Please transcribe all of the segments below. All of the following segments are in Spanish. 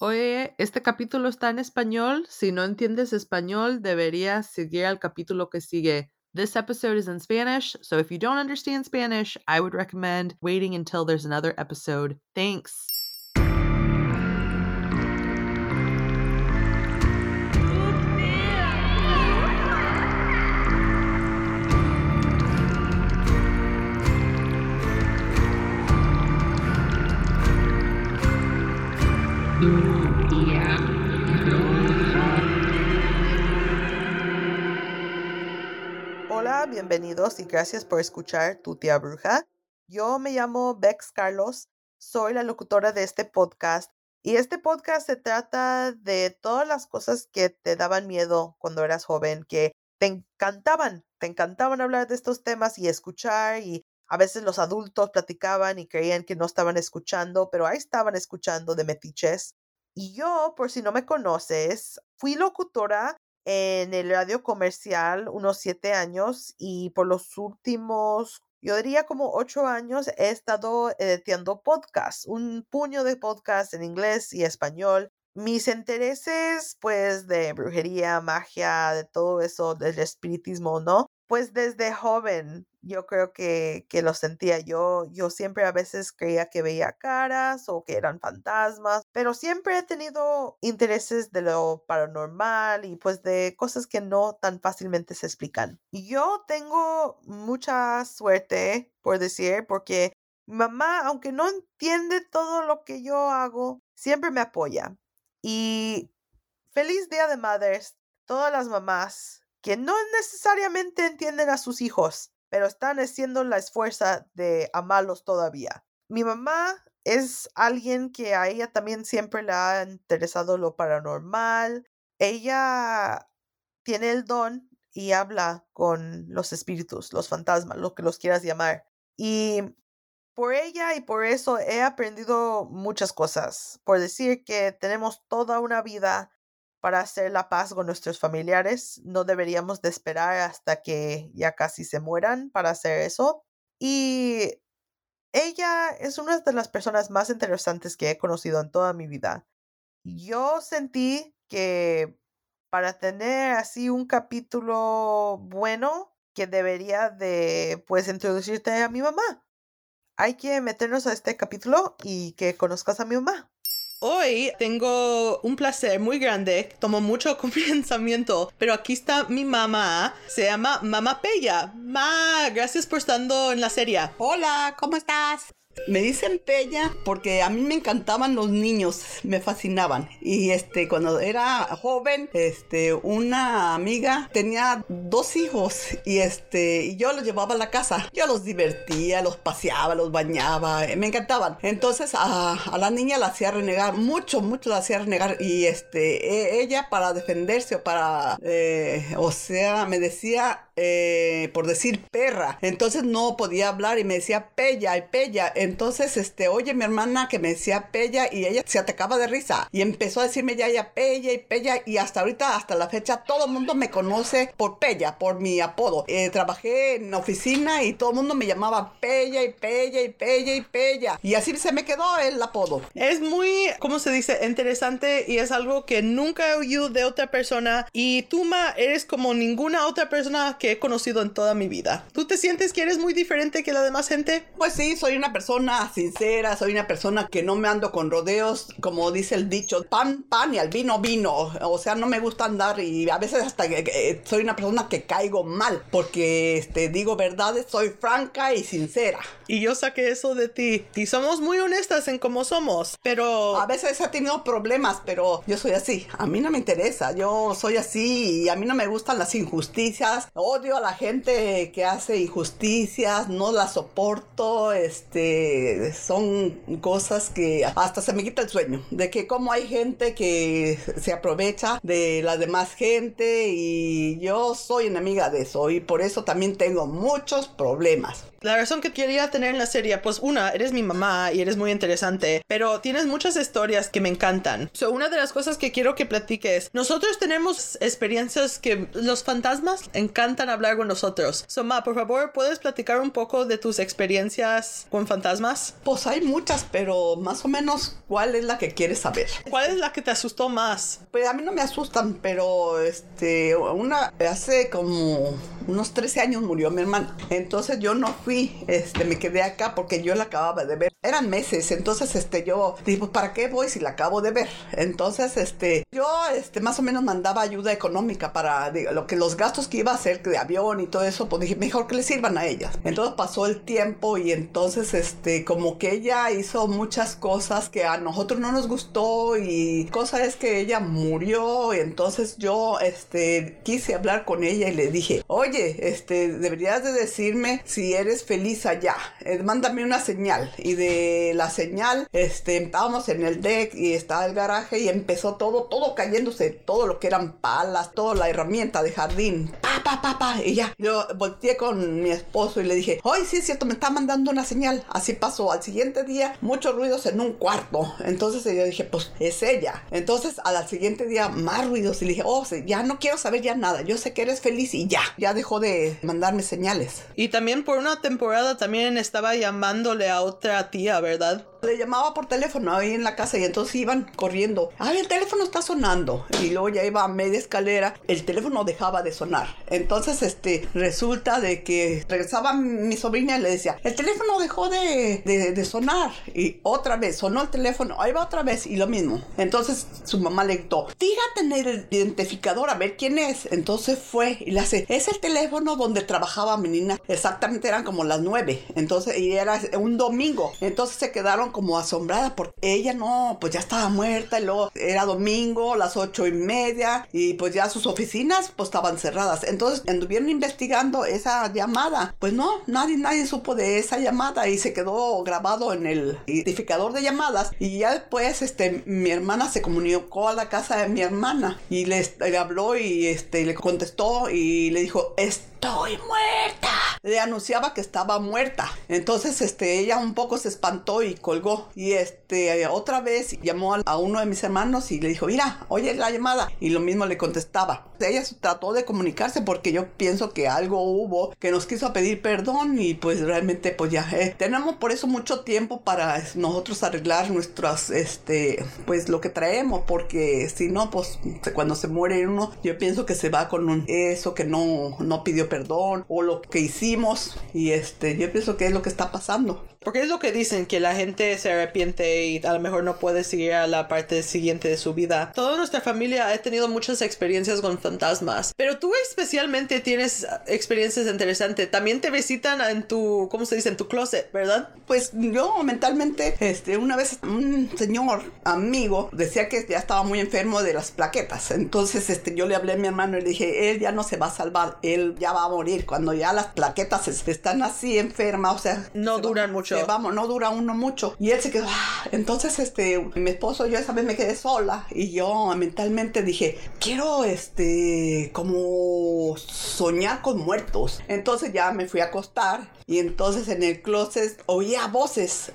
Oye, este capítulo está en español. Si no entiendes español, deberías seguir al capítulo que sigue. This episode is in Spanish, so if you don't understand Spanish, I would recommend waiting until there's another episode. Thanks. Bienvenidos y gracias por escuchar Tu Tía Bruja. Yo me llamo Bex Carlos, soy la locutora de este podcast y este podcast se trata de todas las cosas que te daban miedo cuando eras joven, que te encantaban, te encantaban hablar de estos temas y escuchar y a veces los adultos platicaban y creían que no estaban escuchando, pero ahí estaban escuchando de metiches. Y yo, por si no me conoces, fui locutora en el radio comercial unos siete años y por los últimos, yo diría como ocho años, he estado editando podcasts, un puño de podcasts en inglés y español. Mis intereses, pues, de brujería, magia, de todo eso, del espiritismo, ¿no? Pues desde joven yo creo que, que lo sentía. Yo, yo siempre a veces creía que veía caras o que eran fantasmas, pero siempre he tenido intereses de lo paranormal y pues de cosas que no tan fácilmente se explican. Yo tengo mucha suerte, por decir, porque mamá, aunque no entiende todo lo que yo hago, siempre me apoya. Y feliz Día de Madres, todas las mamás que no necesariamente entienden a sus hijos, pero están haciendo la esfuerza de amarlos todavía. Mi mamá es alguien que a ella también siempre le ha interesado lo paranormal. Ella tiene el don y habla con los espíritus, los fantasmas, lo que los quieras llamar. Y por ella y por eso he aprendido muchas cosas. Por decir que tenemos toda una vida para hacer la paz con nuestros familiares. No deberíamos de esperar hasta que ya casi se mueran para hacer eso. Y ella es una de las personas más interesantes que he conocido en toda mi vida. Yo sentí que para tener así un capítulo bueno, que debería de pues introducirte a mi mamá. Hay que meternos a este capítulo y que conozcas a mi mamá. Hoy tengo un placer muy grande, tomo mucho pensamiento, pero aquí está mi mamá, se llama Mamá Pella. Ma, gracias por estando en la serie. Hola, ¿cómo estás? Me dicen Pella porque a mí me encantaban los niños, me fascinaban. Y este, cuando era joven, este, una amiga tenía dos hijos y este, y yo los llevaba a la casa. Yo los divertía, los paseaba, los bañaba, me encantaban. Entonces a, la niña la hacía renegar, mucho, mucho la hacía renegar. Y este, e, ella para defenderse o para, eh, o sea, me decía, eh, por decir perra. Entonces no podía hablar y me decía Pella y Pella. Entonces, este, oye, mi hermana que me decía Pella y ella se atacaba de risa y empezó a decirme ya, ya, Pella y Pella y hasta ahorita, hasta la fecha, todo el mundo me conoce por Pella, por mi apodo. Eh, trabajé en oficina y todo el mundo me llamaba Pella y Pella y Pella y Pella y así se me quedó el apodo. Es muy, ¿cómo se dice? Interesante y es algo que nunca he oído de otra persona y tú, Ma, eres como ninguna otra persona que he conocido en toda mi vida. ¿Tú te sientes que eres muy diferente que la demás gente? Pues sí, soy una persona sincera, soy una persona que no me ando con rodeos, como dice el dicho, pan, pan y al vino, vino. O sea, no me gusta andar y a veces hasta que, soy una persona que caigo mal, porque este, digo verdades, soy franca y sincera. Y yo saqué eso de ti. Y somos muy honestas en cómo somos, pero... A veces he tenido problemas, pero yo soy así. A mí no me interesa, yo soy así y a mí no me gustan las injusticias. Odio a la gente que hace injusticias, no las soporto, este son cosas que hasta se me quita el sueño, de que como hay gente que se aprovecha de la demás gente y yo soy enemiga de eso y por eso también tengo muchos problemas la razón que quería tener en la serie, pues una, eres mi mamá y eres muy interesante, pero tienes muchas historias que me encantan. So, una de las cosas que quiero que platiques, nosotros tenemos experiencias que los fantasmas encantan hablar con nosotros. So, ma, por favor, ¿puedes platicar un poco de tus experiencias con fantasmas? Fantasmas? Pues hay muchas, pero más o menos, ¿cuál es la que quieres saber? ¿Cuál es la que te asustó más? Pues a mí no me asustan, pero este, una, hace como unos 13 años murió mi hermana. Entonces yo no fui, este, me quedé acá porque yo la acababa de ver. Eran meses, entonces este, yo dije, pues ¿para qué voy si la acabo de ver? Entonces, este, yo, este, más o menos mandaba ayuda económica para lo que los gastos que iba a hacer de avión y todo eso, pues dije, mejor que le sirvan a ella. Entonces pasó el tiempo y entonces, este, como que ella hizo muchas cosas que a nosotros no nos gustó y cosa es que ella murió, y entonces yo, este, quise hablar con ella y le dije, oye, este, deberías de decirme si eres feliz allá, eh, mándame una señal y de la señal, este, estábamos en el deck y estaba el garaje y empezó todo, todo cayéndose, todo lo que eran palas, toda la herramienta de jardín, pa, pa, pa, pa, y ya, yo volteé con mi esposo y le dije, hoy sí es cierto, me está mandando una señal, así pasó, al siguiente día, muchos ruidos en un cuarto, entonces yo dije, pues es ella, entonces al siguiente día, más ruidos. Y le dije, oh, ya no quiero saber ya nada, yo sé que eres feliz y ya, ya dejó de mandarme señales. Y también por una temporada también estaba llamándole a otra tía, ¿verdad? Le llamaba por teléfono ahí en la casa y entonces iban corriendo. Ay, el teléfono está sonando. Y luego ya iba a media escalera, el teléfono dejaba de sonar. Entonces, este, resulta de que regresaba mi sobrina y le decía, el teléfono dejó de, de, sonar. Y otra vez, sonó el teléfono, ahí va otra vez y lo mismo. Entonces su mamá le gritó, fíjate en el identificador a ver quién es. Entonces fue y le hace, es el teléfono donde trabajaba mi niña. Exactamente eran como las nueve. Entonces, y era un domingo. Entonces se quedaron como asombrada porque ella no, pues ya estaba muerta y luego era domingo, las ocho y media y pues ya sus oficinas pues estaban cerradas. Entonces anduvieron investigando esa llamada. Pues no, nadie, nadie supo de esa llamada y se quedó grabado en el identificador de llamadas y ya después este mi hermana se comunicó a la casa de mi hermana y le, habló y este le contestó y le dijo estoy muerta le anunciaba que estaba muerta. Entonces, este, ella un poco se espantó y colgó. Y este, otra vez llamó a uno de mis hermanos y le dijo, mira, oye la llamada. Y lo mismo le contestaba. Ella trató de comunicarse porque yo pienso que algo hubo que nos quiso pedir perdón y pues realmente pues ya eh, tenemos por eso mucho tiempo para nosotros arreglar nuestras, este, pues lo que traemos porque si no, pues cuando se muere uno, yo pienso que se va con un, eso que no, no pidió perdón o lo que hicimos y este, yo pienso que es lo que está pasando. Porque es lo que dicen, que la gente se arrepiente y a lo mejor no puede seguir a la parte siguiente de su vida. Toda nuestra familia ha tenido muchas experiencias con fantasmas, pero tú especialmente tienes experiencias interesantes. También te visitan en tu, ¿cómo se dice? En tu closet, ¿verdad? Pues yo mentalmente, este, una vez un señor amigo decía que ya estaba muy enfermo de las plaquetas. Entonces, este, yo le hablé a mi hermano y le dije, él ya no se va a salvar, él ya va a morir cuando ya las plaquetas están así enfermas, o sea, no duran mucho vamos, no dura uno mucho. Y él se quedó, ah". entonces este, mi esposo, yo esa vez me quedé sola y yo mentalmente dije, quiero este, como soñar con muertos. Entonces ya me fui a acostar y entonces en el closet oía voces,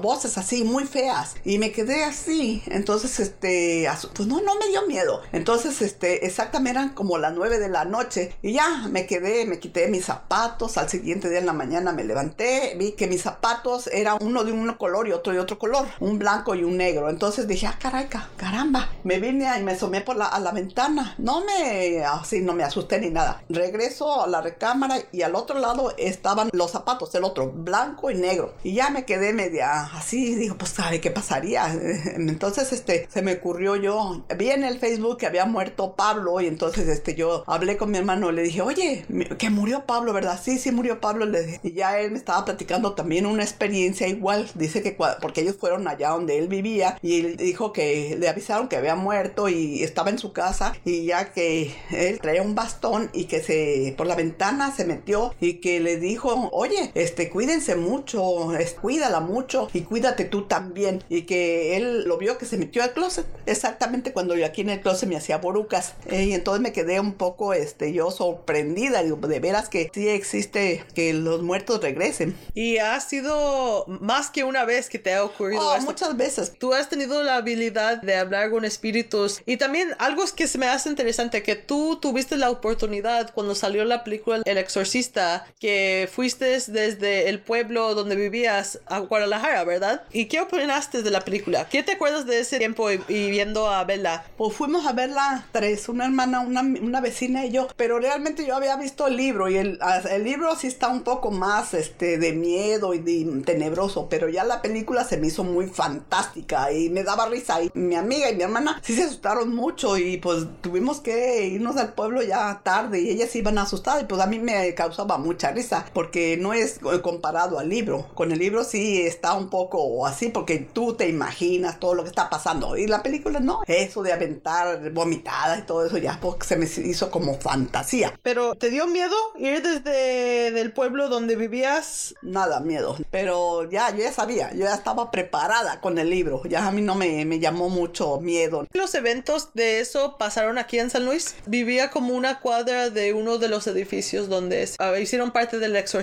voces así muy feas. Y me quedé así. Entonces, este, pues no, no me dio miedo. Entonces, este, exactamente eran como las nueve de la noche. Y ya me quedé, me quité mis zapatos. Al siguiente día en la mañana me levanté. Vi que mis zapatos eran uno de un color y otro de otro color. Un blanco y un negro. Entonces dije, ah, caray, caramba. Me vine y me asomé por la, a la ventana. No me, así, no me asusté ni nada. Regreso a la recámara y al otro lado estaban los zapatos, el otro, blanco y negro. Y ya me quedé media así, digo, pues sabe qué pasaría. Entonces, este, se me ocurrió yo, vi en el Facebook que había muerto Pablo y entonces, este, yo hablé con mi hermano, le dije, oye, que murió Pablo, ¿verdad? Sí, sí murió Pablo. Le dije. Y ya él me estaba platicando también una experiencia igual. Dice que porque ellos fueron allá donde él vivía y él dijo que le avisaron que había muerto y estaba en su casa y ya que él traía un bastón y que se por la ventana se metió y que le dijo, oye, este, cuídense mucho, cuídala mucho y cuídate tú también. Y que él lo vio que se metió al closet, exactamente cuando yo aquí en el closet me hacía borucas. Eh, y entonces me quedé un poco, este, yo sorprendida, digo, de veras que sí existe que los muertos regresen. Y ha sido más que una vez que te ha ocurrido oh, muchas veces. Tú has tenido la habilidad de hablar con espíritus y también algo que se me hace interesante, que tú tuviste la oportunidad cuando salió la película El Exorcista, que fuiste fuiste desde el pueblo donde vivías a Guadalajara, ¿verdad? ¿Y qué opinaste de la película? ¿Qué te acuerdas de ese tiempo y, viendo a verla? Pues fuimos a verla tres, una hermana, una, una, vecina y yo, pero realmente yo había visto el libro y el, el libro sí está un poco más este, de miedo y de tenebroso, pero ya la película se me hizo muy fantástica y me daba risa y mi amiga y mi hermana sí se asustaron mucho y pues tuvimos que irnos al pueblo ya tarde y ellas iban asustadas y pues a mí me causaba mucha risa porque no es comparado al libro. Con el libro sí está un poco así porque tú te imaginas todo lo que está pasando y la película no. Eso de aventar vomitadas y todo eso ya porque se me hizo como fantasía. Pero ¿te dio miedo ir desde el pueblo donde vivías? Nada, miedo. Pero ya, yo ya sabía, yo ya estaba preparada con el libro. Ya a mí no me, me llamó mucho miedo. Los eventos de eso pasaron aquí en San Luis. Vivía como una cuadra de uno de los edificios donde hicieron parte del exorcismo.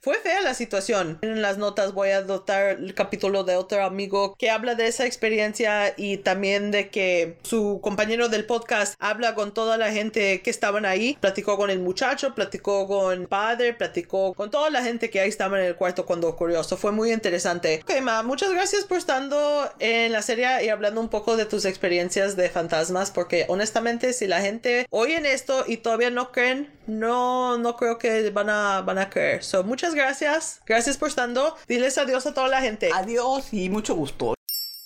Fue fea la situación. En las notas voy a dotar el capítulo de otro amigo que habla de esa experiencia y también de que su compañero del podcast habla con toda la gente que estaban ahí. Platicó con el muchacho, platicó con el padre, platicó con toda la gente que ahí estaba en el cuarto cuando ocurrió. Eso fue muy interesante. Ok, Ma, muchas gracias por estando en la serie y hablando un poco de tus experiencias de fantasmas porque honestamente si la gente oyen esto y todavía no creen, no, no creo que van a, van a creer. So, muchas gracias. Gracias por estando. Diles adiós a toda la gente. Adiós y mucho gusto.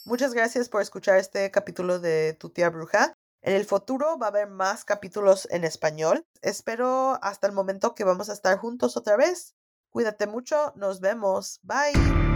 Muchas gracias por escuchar este capítulo de Tu tía bruja. En el futuro va a haber más capítulos en español. Espero hasta el momento que vamos a estar juntos otra vez. Cuídate mucho. Nos vemos. Bye.